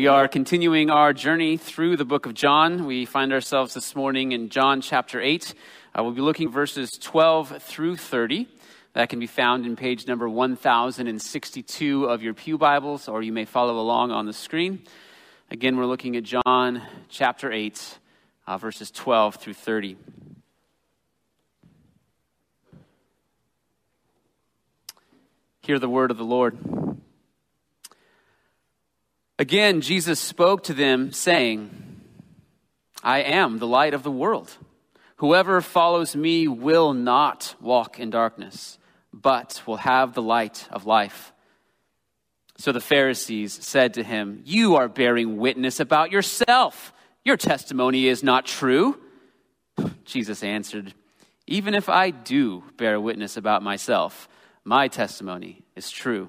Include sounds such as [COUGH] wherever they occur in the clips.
We are continuing our journey through the book of John. We find ourselves this morning in John chapter 8. Uh, we'll be looking verses 12 through 30. That can be found in page number 1062 of your Pew Bibles, or you may follow along on the screen. Again, we're looking at John chapter 8, uh, verses 12 through 30. Hear the word of the Lord. Again, Jesus spoke to them, saying, I am the light of the world. Whoever follows me will not walk in darkness, but will have the light of life. So the Pharisees said to him, You are bearing witness about yourself. Your testimony is not true. Jesus answered, Even if I do bear witness about myself, my testimony is true.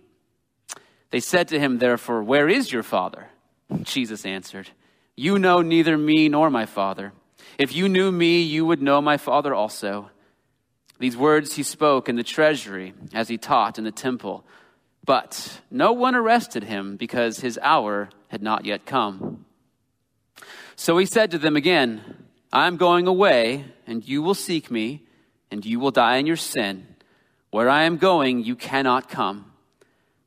They said to him, therefore, Where is your father? Jesus answered, You know neither me nor my father. If you knew me, you would know my father also. These words he spoke in the treasury as he taught in the temple. But no one arrested him because his hour had not yet come. So he said to them again, I am going away, and you will seek me, and you will die in your sin. Where I am going, you cannot come.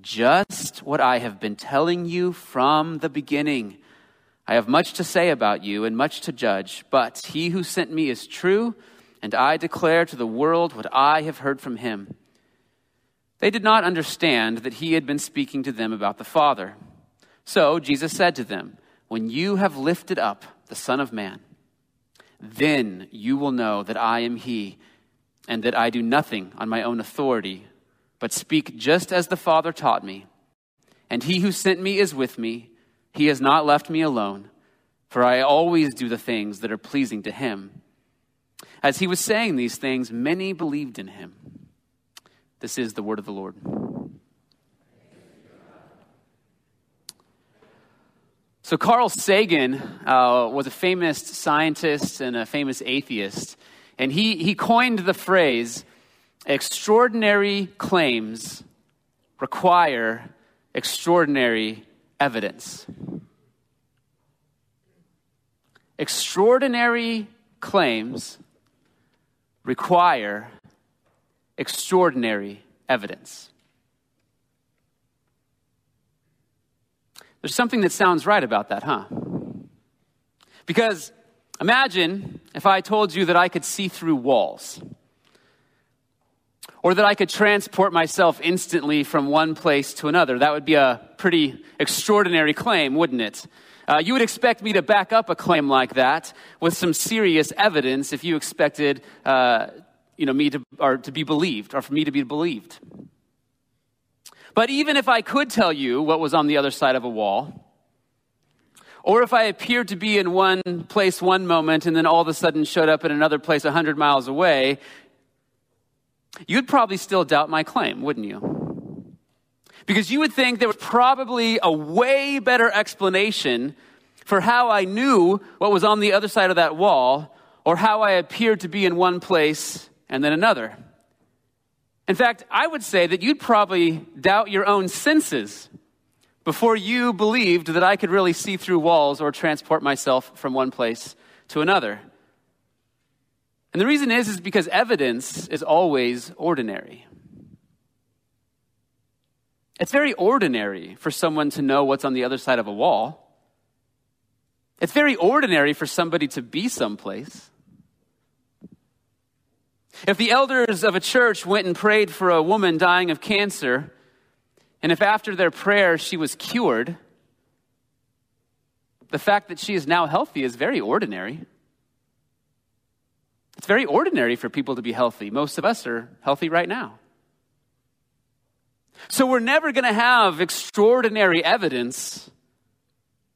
just what I have been telling you from the beginning. I have much to say about you and much to judge, but he who sent me is true, and I declare to the world what I have heard from him. They did not understand that he had been speaking to them about the Father. So Jesus said to them, When you have lifted up the Son of Man, then you will know that I am he, and that I do nothing on my own authority but speak just as the Father taught me. And he who sent me is with me. He has not left me alone, for I always do the things that are pleasing to him. As he was saying these things, many believed in him. This is the word of the Lord. So, Carl Sagan uh, was a famous scientist and a famous atheist, and he, he coined the phrase Extraordinary claims require extraordinary evidence. Extraordinary claims require extraordinary evidence. There's something that sounds right about that, huh? Because imagine if I told you that I could see through walls or that I could transport myself instantly from one place to another. That would be a pretty extraordinary claim, wouldn't it? Uh, you would expect me to back up a claim like that with some serious evidence if you expected uh, you know, me to, or to be believed, or for me to be believed. But even if I could tell you what was on the other side of a wall, or if I appeared to be in one place one moment and then all of a sudden showed up in another place 100 miles away, you'd probably still doubt my claim, wouldn't you? Because you would think there was probably a way better explanation for how I knew what was on the other side of that wall or how I appeared to be in one place and then another. In fact, I would say that you'd probably doubt your own senses before you believed that I could really see through walls or transport myself from one place to another. And the reason is, is because evidence is always ordinary. It's very ordinary for someone to know what's on the other side of a wall. It's very ordinary for somebody to be someplace. If the elders of a church went and prayed for a woman dying of cancer, and if after their prayer she was cured, the fact that she is now healthy is very ordinary. It's very ordinary for people to be healthy. Most of us are healthy right now. So we're never going to have extraordinary evidence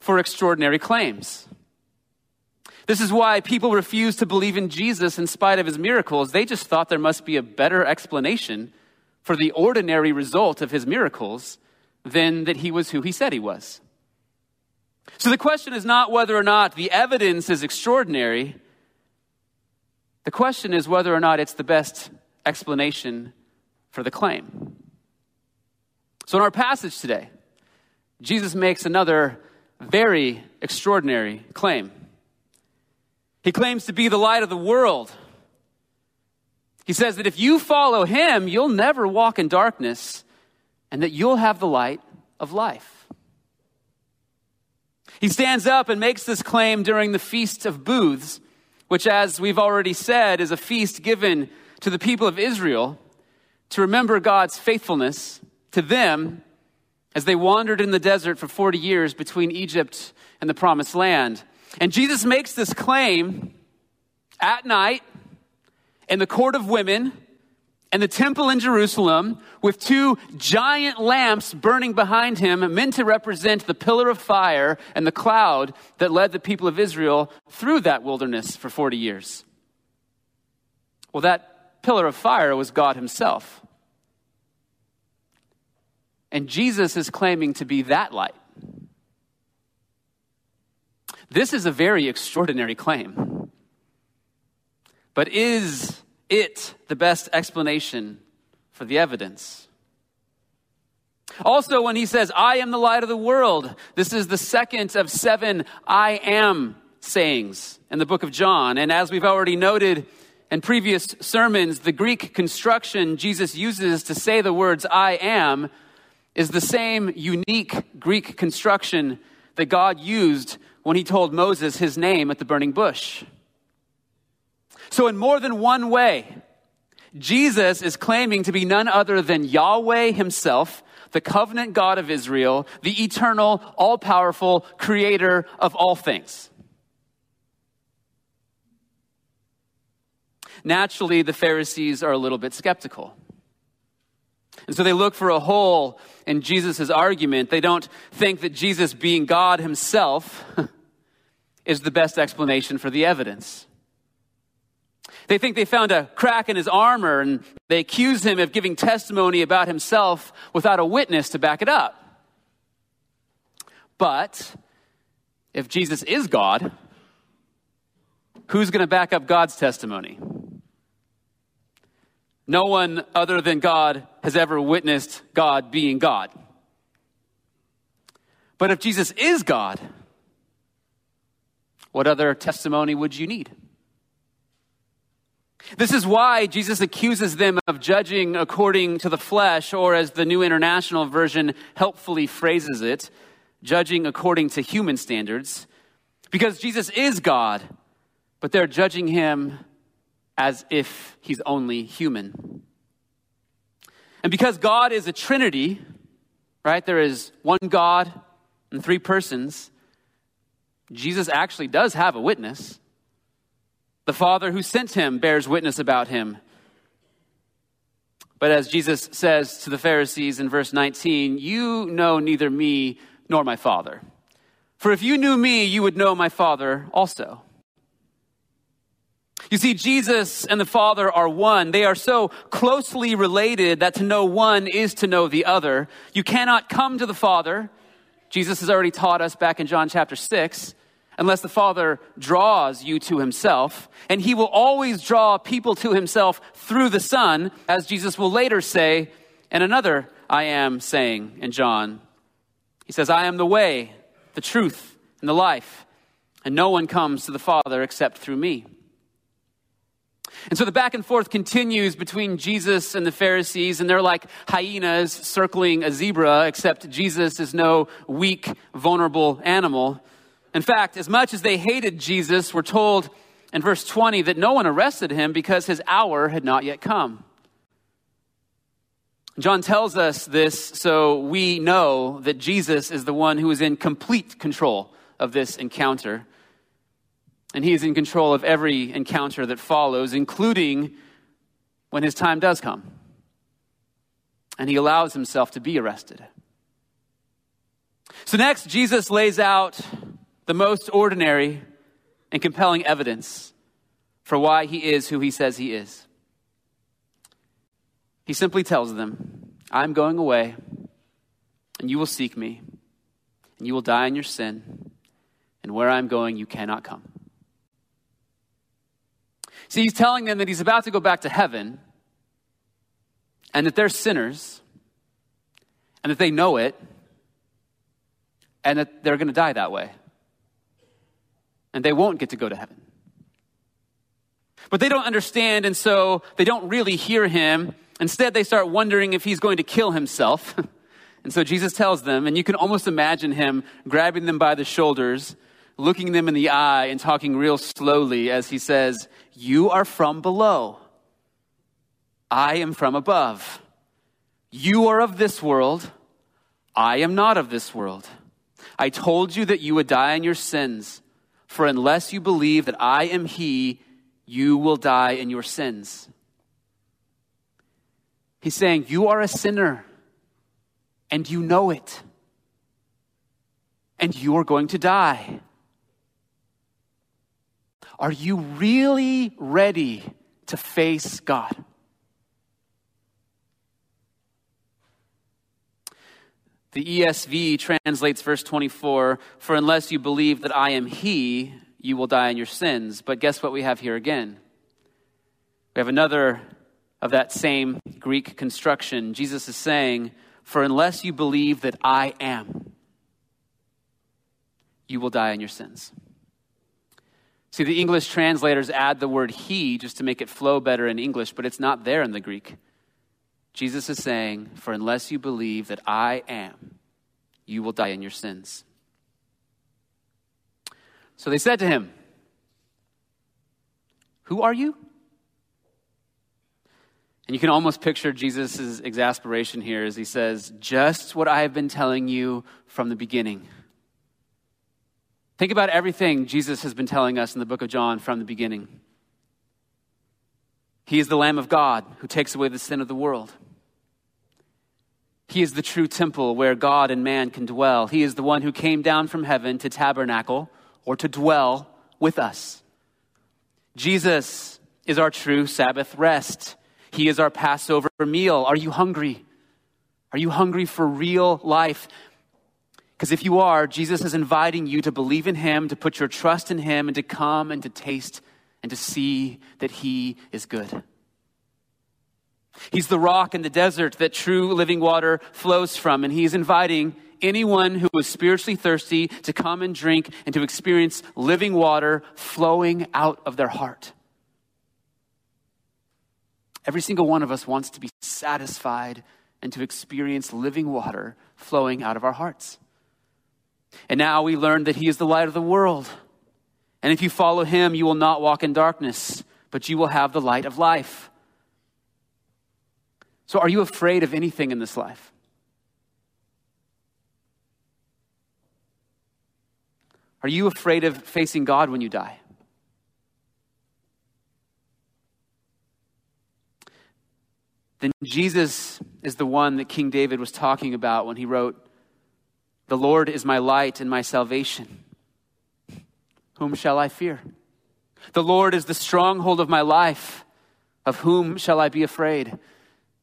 for extraordinary claims. This is why people refuse to believe in Jesus in spite of his miracles. They just thought there must be a better explanation for the ordinary result of his miracles than that he was who he said he was. So the question is not whether or not the evidence is extraordinary. The question is whether or not it's the best explanation for the claim. So in our passage today, Jesus makes another very extraordinary claim. He claims to be the light of the world. He says that if you follow him, you'll never walk in darkness and that you'll have the light of life. He stands up and makes this claim during the Feast of Booths, which, as we've already said, is a feast given to the people of Israel to remember God's faithfulness to them as they wandered in the desert for 40 years between Egypt and the promised land. And Jesus makes this claim at night in the court of women and the temple in Jerusalem with two giant lamps burning behind him, meant to represent the pillar of fire and the cloud that led the people of Israel through that wilderness for 40 years. Well, that pillar of fire was God Himself. And Jesus is claiming to be that light. This is a very extraordinary claim. But is it the best explanation for the evidence? Also, when he says, I am the light of the world, this is the second of seven I am sayings in the book of John. And as we've already noted in previous sermons, the Greek construction Jesus uses to say the words I am is the same unique Greek construction that God used when he told Moses his name at the burning bush. So, in more than one way, Jesus is claiming to be none other than Yahweh himself, the covenant God of Israel, the eternal, all powerful creator of all things. Naturally, the Pharisees are a little bit skeptical. And so they look for a hole in Jesus' argument. They don't think that Jesus, being God himself, [LAUGHS] is the best explanation for the evidence. They think they found a crack in his armor and they accuse him of giving testimony about himself without a witness to back it up. But if Jesus is God, who's going to back up God's testimony? No one other than God has ever witnessed God being God. But if Jesus is God, what other testimony would you need? This is why Jesus accuses them of judging according to the flesh, or as the New International Version helpfully phrases it, judging according to human standards. Because Jesus is God, but they're judging him as if he's only human. And because God is a trinity, right, there is one God and three persons, Jesus actually does have a witness. The Father who sent him bears witness about him. But as Jesus says to the Pharisees in verse 19, you know neither me nor my Father. For if you knew me, you would know my Father also. You see, Jesus and the Father are one. They are so closely related that to know one is to know the other. You cannot come to the Father, Jesus has already taught us back in John chapter 6, unless the Father draws you to himself. And he will always draw people to himself through the Son, as Jesus will later say in another I am saying in John. He says, I am the way, the truth, and the life, and no one comes to the Father except through me. And so the back and forth continues between Jesus and the Pharisees, and they're like hyenas circling a zebra, except Jesus is no weak, vulnerable animal. In fact, as much as they hated Jesus, we're told in verse 20 that no one arrested him because his hour had not yet come. John tells us this so we know that Jesus is the one who is in complete control of this encounter. And he is in control of every encounter that follows, including when his time does come. And he allows himself to be arrested. So, next, Jesus lays out the most ordinary and compelling evidence for why he is who he says he is. He simply tells them, I'm going away, and you will seek me, and you will die in your sin, and where I'm going, you cannot come. See, he's telling them that he's about to go back to heaven, and that they're sinners, and that they know it, and that they're going to die that way. And they won't get to go to heaven. But they don't understand, and so they don't really hear him. Instead, they start wondering if he's going to kill himself. [LAUGHS] and so Jesus tells them, and you can almost imagine him grabbing them by the shoulders, looking them in the eye, and talking real slowly as he says, You are from below. I am from above. You are of this world. I am not of this world. I told you that you would die in your sins, for unless you believe that I am He, you will die in your sins. He's saying, You are a sinner, and you know it, and you are going to die. Are you really ready to face God? The ESV translates verse 24 For unless you believe that I am He, you will die in your sins. But guess what we have here again? We have another of that same Greek construction. Jesus is saying, For unless you believe that I am, you will die in your sins. See, the English translators add the word he just to make it flow better in English, but it's not there in the Greek. Jesus is saying, For unless you believe that I am, you will die in your sins. So they said to him, Who are you? And you can almost picture Jesus' exasperation here as he says, Just what I have been telling you from the beginning. Think about everything Jesus has been telling us in the book of John from the beginning. He is the Lamb of God who takes away the sin of the world. He is the true temple where God and man can dwell. He is the one who came down from heaven to tabernacle or to dwell with us. Jesus is our true Sabbath rest. He is our Passover meal. Are you hungry? Are you hungry for real life? Because if you are, Jesus is inviting you to believe in Him, to put your trust in Him, and to come and to taste and to see that He is good. He's the rock in the desert that true living water flows from, and He's inviting anyone who is spiritually thirsty to come and drink and to experience living water flowing out of their heart. Every single one of us wants to be satisfied and to experience living water flowing out of our hearts. And now we learn that He is the light of the world. And if you follow Him, you will not walk in darkness, but you will have the light of life. So, are you afraid of anything in this life? Are you afraid of facing God when you die? Then Jesus is the one that King David was talking about when he wrote, The Lord is my light and my salvation. Whom shall I fear? The Lord is the stronghold of my life. Of whom shall I be afraid?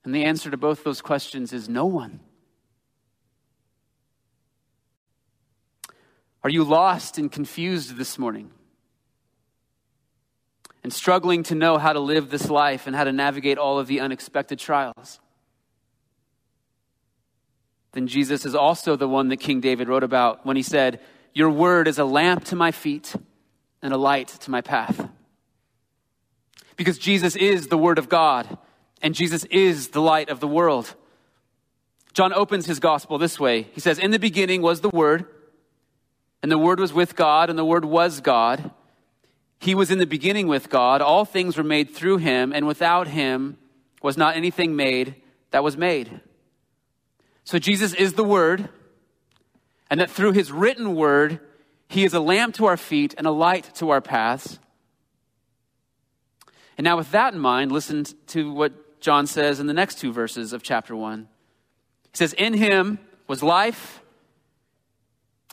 And the answer to both those questions is no one. Are you lost and confused this morning? And struggling to know how to live this life and how to navigate all of the unexpected trials? Then Jesus is also the one that King David wrote about when he said, Your word is a lamp to my feet and a light to my path. Because Jesus is the word of God and Jesus is the light of the world. John opens his gospel this way. He says, In the beginning was the word And the Word was with God, and the Word was God. He was in the beginning with God. All things were made through him, and without him was not anything made that was made. So Jesus is the Word, and that through his written Word, he is a lamp to our feet and a light to our paths. And now, with that in mind, listen to what John says in the next two verses of chapter 1. He says, In him was life,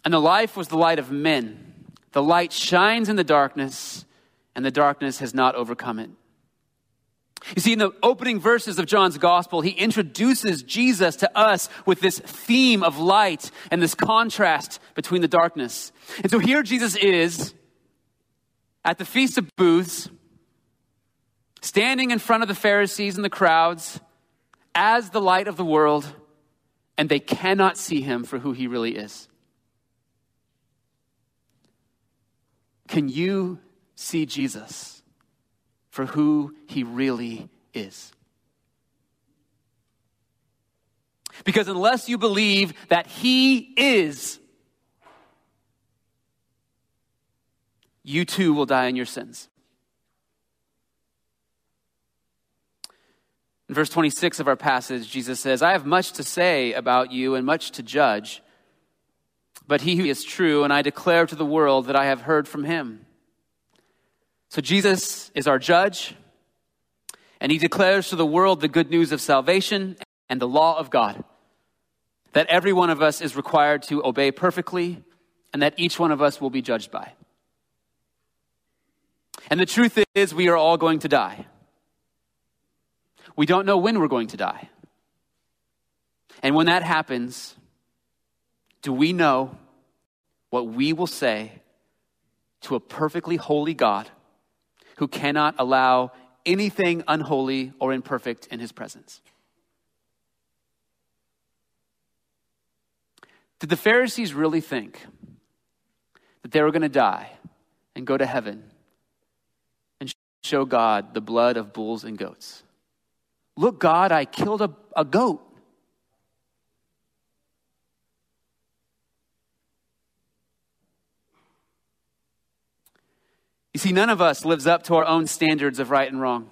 and the life was the light of men. The light shines in the darkness, and the darkness has not overcome it. You see, in the opening verses of John's gospel, he introduces Jesus to us with this theme of light and this contrast between the darkness. And so here Jesus is at the Feast of Booths, standing in front of the Pharisees and the crowds as the light of the world, and they cannot see him for who he really is. Can you see Jesus for who he really is? Because unless you believe that he is, you too will die in your sins. In verse 26 of our passage, Jesus says, I have much to say about you and much to judge. But he who is true, and I declare to the world that I have heard from him. So Jesus is our judge, and he declares to the world the good news of salvation and the law of God. That every one of us is required to obey perfectly, and that each one of us will be judged by. And the truth is, we are all going to die. We don't know when we're going to die. And when that happens, do we know what we will say to a perfectly holy God who cannot allow anything unholy or imperfect in his presence? Did the Pharisees really think that they were going to die and go to heaven and show God the blood of bulls and goats? Look, God, I killed a, a goat. You see, none of us lives up to our own standards of right and wrong.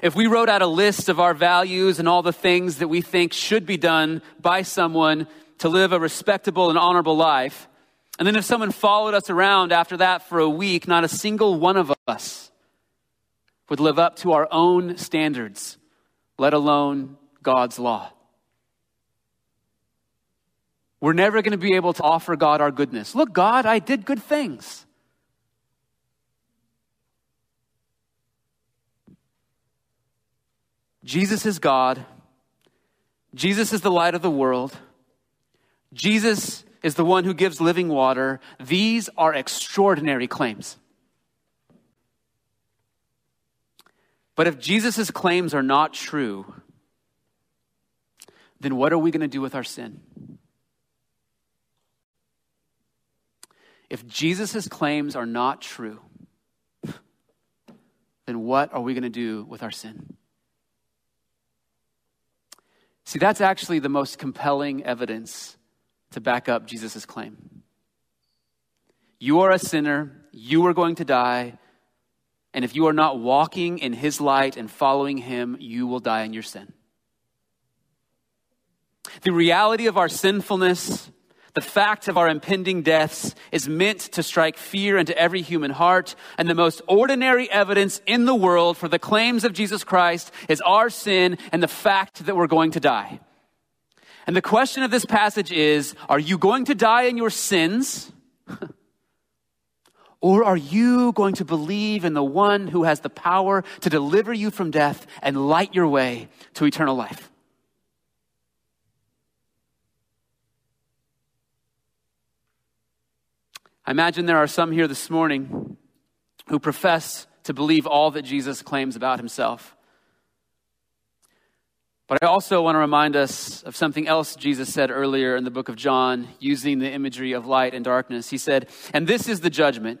If we wrote out a list of our values and all the things that we think should be done by someone to live a respectable and honorable life, and then if someone followed us around after that for a week, not a single one of us would live up to our own standards, let alone God's law. We're never going to be able to offer God our goodness. Look, God, I did good things. Jesus is God. Jesus is the light of the world. Jesus is the one who gives living water. These are extraordinary claims. But if Jesus' claims are not true, then what are we going to do with our sin? If Jesus' claims are not true, then what are we going to do with our sin? See, that's actually the most compelling evidence to back up Jesus' claim. You are a sinner, you are going to die, and if you are not walking in his light and following him, you will die in your sin. The reality of our sinfulness the fact of our impending deaths is meant to strike fear into every human heart, and the most ordinary evidence in the world for the claims of Jesus Christ is our sin and the fact that we're going to die. And the question of this passage is Are you going to die in your sins? [LAUGHS] or are you going to believe in the one who has the power to deliver you from death and light your way to eternal life? I imagine there are some here this morning who profess to believe all that Jesus claims about himself. But I also want to remind us of something else Jesus said earlier in the book of John, using the imagery of light and darkness. He said, And this is the judgment.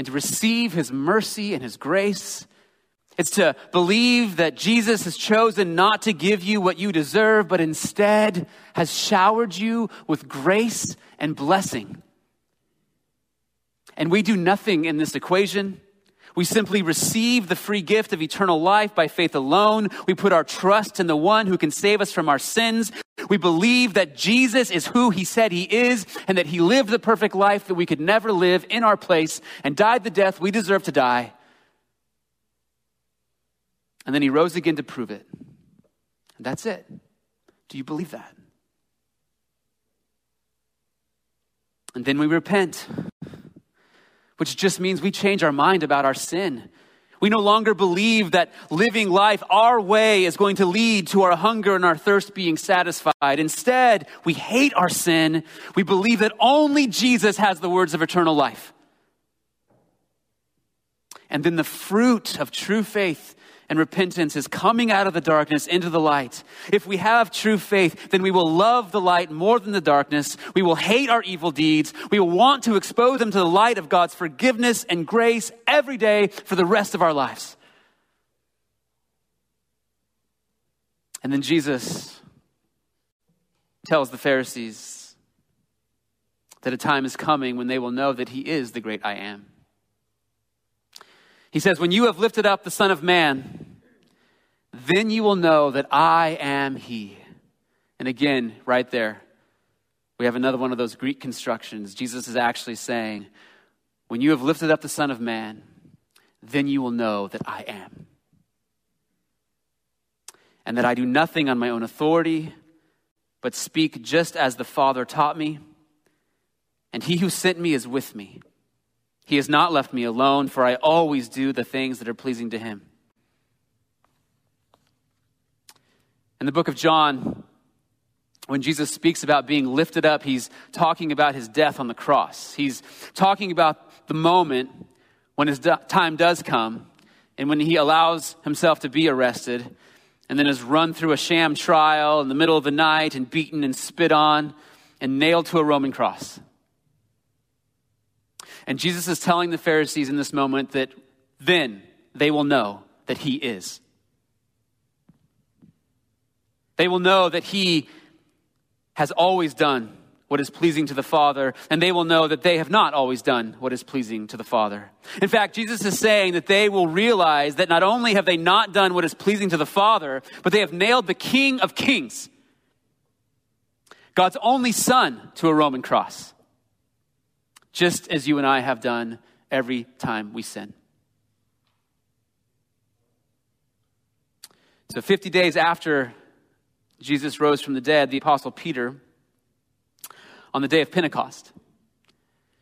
and to receive his mercy and his grace. It's to believe that Jesus has chosen not to give you what you deserve, but instead has showered you with grace and blessing. And we do nothing in this equation. We simply receive the free gift of eternal life by faith alone. We put our trust in the one who can save us from our sins. We believe that Jesus is who he said he is and that he lived the perfect life that we could never live in our place and died the death we deserve to die. And then he rose again to prove it. And that's it. Do you believe that? And then we repent which just means we change our mind about our sin. We no longer believe that living life our way is going to lead to our hunger and our thirst being satisfied. Instead, we hate our sin. We believe that only Jesus has the words of eternal life. And then the fruit of true faith and repentance is coming out of the darkness into the light. If we have true faith, then we will love the light more than the darkness. We will hate our evil deeds. We will want to expose them to the light of God's forgiveness and grace every day for the rest of our lives. And then Jesus tells the Pharisees that a time is coming when they will know that he is the great I am. He says, When you have lifted up the Son of Man, then you will know that I am He. And again, right there, we have another one of those Greek constructions. Jesus is actually saying, When you have lifted up the Son of Man, then you will know that I am. And that I do nothing on my own authority, but speak just as the Father taught me. And he who sent me is with me. He has not left me alone, for I always do the things that are pleasing to him. In the book of John, when Jesus speaks about being lifted up, he's talking about his death on the cross. He's talking about the moment when his time does come and when he allows himself to be arrested and then is run through a sham trial in the middle of the night and beaten and spit on and nailed to a Roman cross. And Jesus is telling the Pharisees in this moment that then they will know that he is. They will know that he has always done what is pleasing to the Father, and they will know that they have not always done what is pleasing to the Father. In fact, Jesus is saying that they will realize that not only have they not done what is pleasing to the Father, but they have nailed the King of Kings, God's only Son, to a Roman cross just as you and I have done every time we sin. So, 50 days after Jesus rose from the dead, the Apostle Peter, on the day of Pentecost,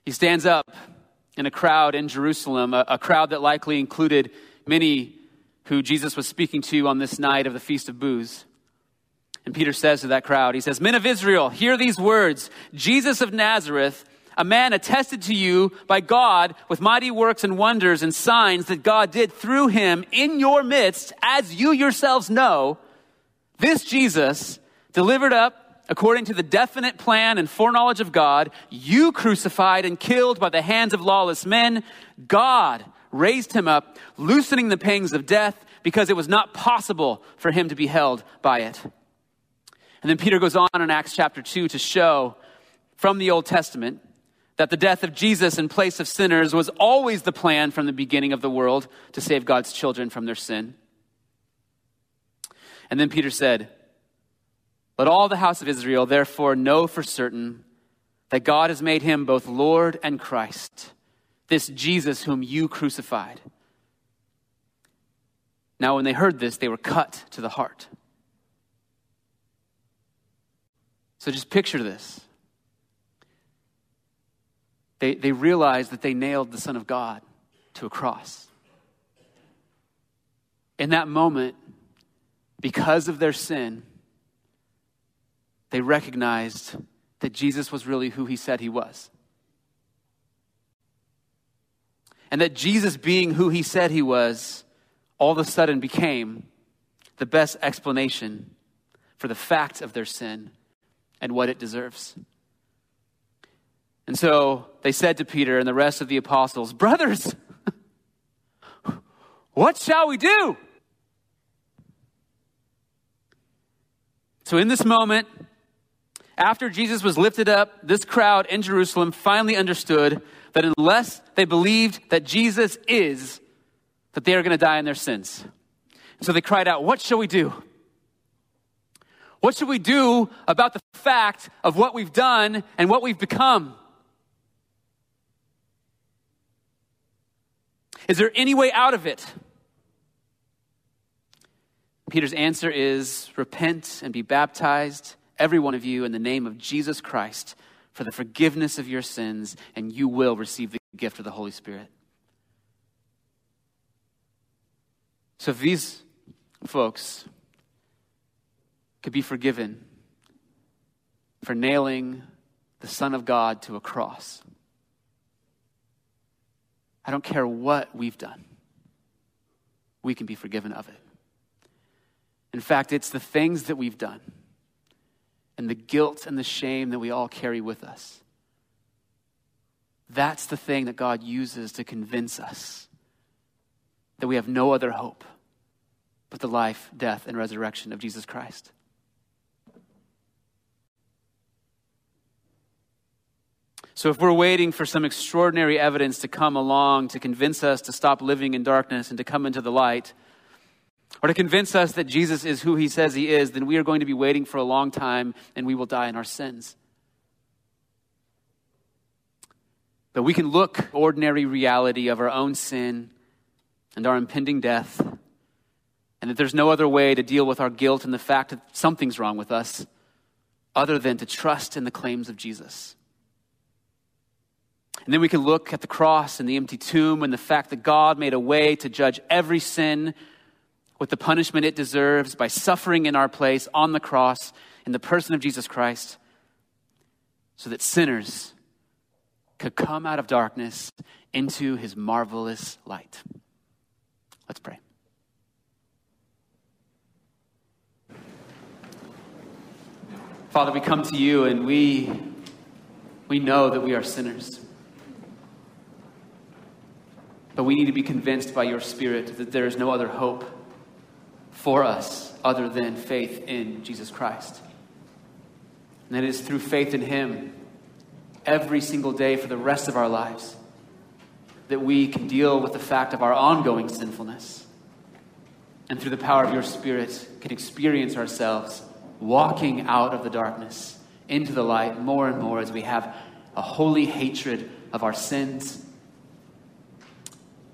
he stands up in a crowd in Jerusalem, a, crowd that likely included many who Jesus was speaking to on this night of the Feast of Booths. And Peter says to that crowd, he says, Men of Israel, hear these words Jesus of Nazareth a man attested to you by God with mighty works and wonders and signs that God did through him in your midst, as you yourselves know, this Jesus, delivered up according to the definite plan and foreknowledge of God, you crucified and killed by the hands of lawless men, God raised him up, loosening the pangs of death because it was not possible for him to be held by it. And then Peter goes on in Acts chapter 2 to show from the Old Testament that the death of Jesus in place of sinners was always the plan from the beginning of the world to save God's children from their sin. And then Peter said, Let all the house of Israel therefore know for certain that God has made him both Lord and Christ, this Jesus whom you crucified. Now, when they heard this, they were cut to the heart. So just picture this. They, they realized that they nailed the Son of God to a cross. In that moment, because of their sin, they recognized that Jesus was really who he said he was. And that Jesus, being who he said he was, all of a sudden became the best explanation for the fact of their sin and what it deserves. And so they said to Peter and the rest of the apostles, Brothers, [LAUGHS] what shall we do? So, in this moment, after Jesus was lifted up, this crowd in Jerusalem finally understood that unless they believed that Jesus is, that they are going to die in their sins. So they cried out, What shall we do? What should we do about the fact of what we've done and what we've become? Is there any way out of it? Peter's answer is repent and be baptized, every one of you, in the name of Jesus Christ for the forgiveness of your sins, and you will receive the gift of the Holy Spirit. So if these folks could be forgiven for nailing the Son of God to a cross, I don't care what we've done, we can be forgiven of it. In fact, it's the things that we've done and the guilt and the shame that we all carry with us. That's the thing that God uses to convince us that we have no other hope but the life, death, and resurrection of Jesus Christ. So, if we're waiting for some extraordinary evidence to come along to convince us to stop living in darkness and to come into the light, or to convince us that Jesus is who he says he is, then we are going to be waiting for a long time and we will die in our sins. But we can look ordinary reality of our own sin and our impending death, and that there's no other way to deal with our guilt and the fact that something's wrong with us other than to trust in the claims of Jesus. And then we can look at the cross and the empty tomb and the fact that God made a way to judge every sin with the punishment it deserves by suffering in our place on the cross in the person of Jesus Christ, so that sinners could come out of darkness into his marvelous light. Let's pray. Father, we come to you and we, we know that we are sinners. But we need to be convinced by your Spirit that there is no other hope for us other than faith in Jesus Christ. And that it is through faith in Him every single day for the rest of our lives that we can deal with the fact of our ongoing sinfulness. And through the power of your Spirit, can experience ourselves walking out of the darkness into the light more and more as we have a holy hatred of our sins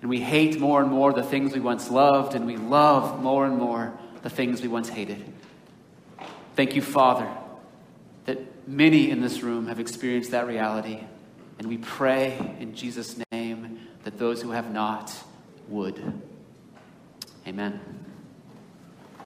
and we hate more and more the things we once loved, and we love more and more the things we once hated. Thank you, Father, that many in this room have experienced that reality. And we pray in Jesus' name that those who have not would. Amen.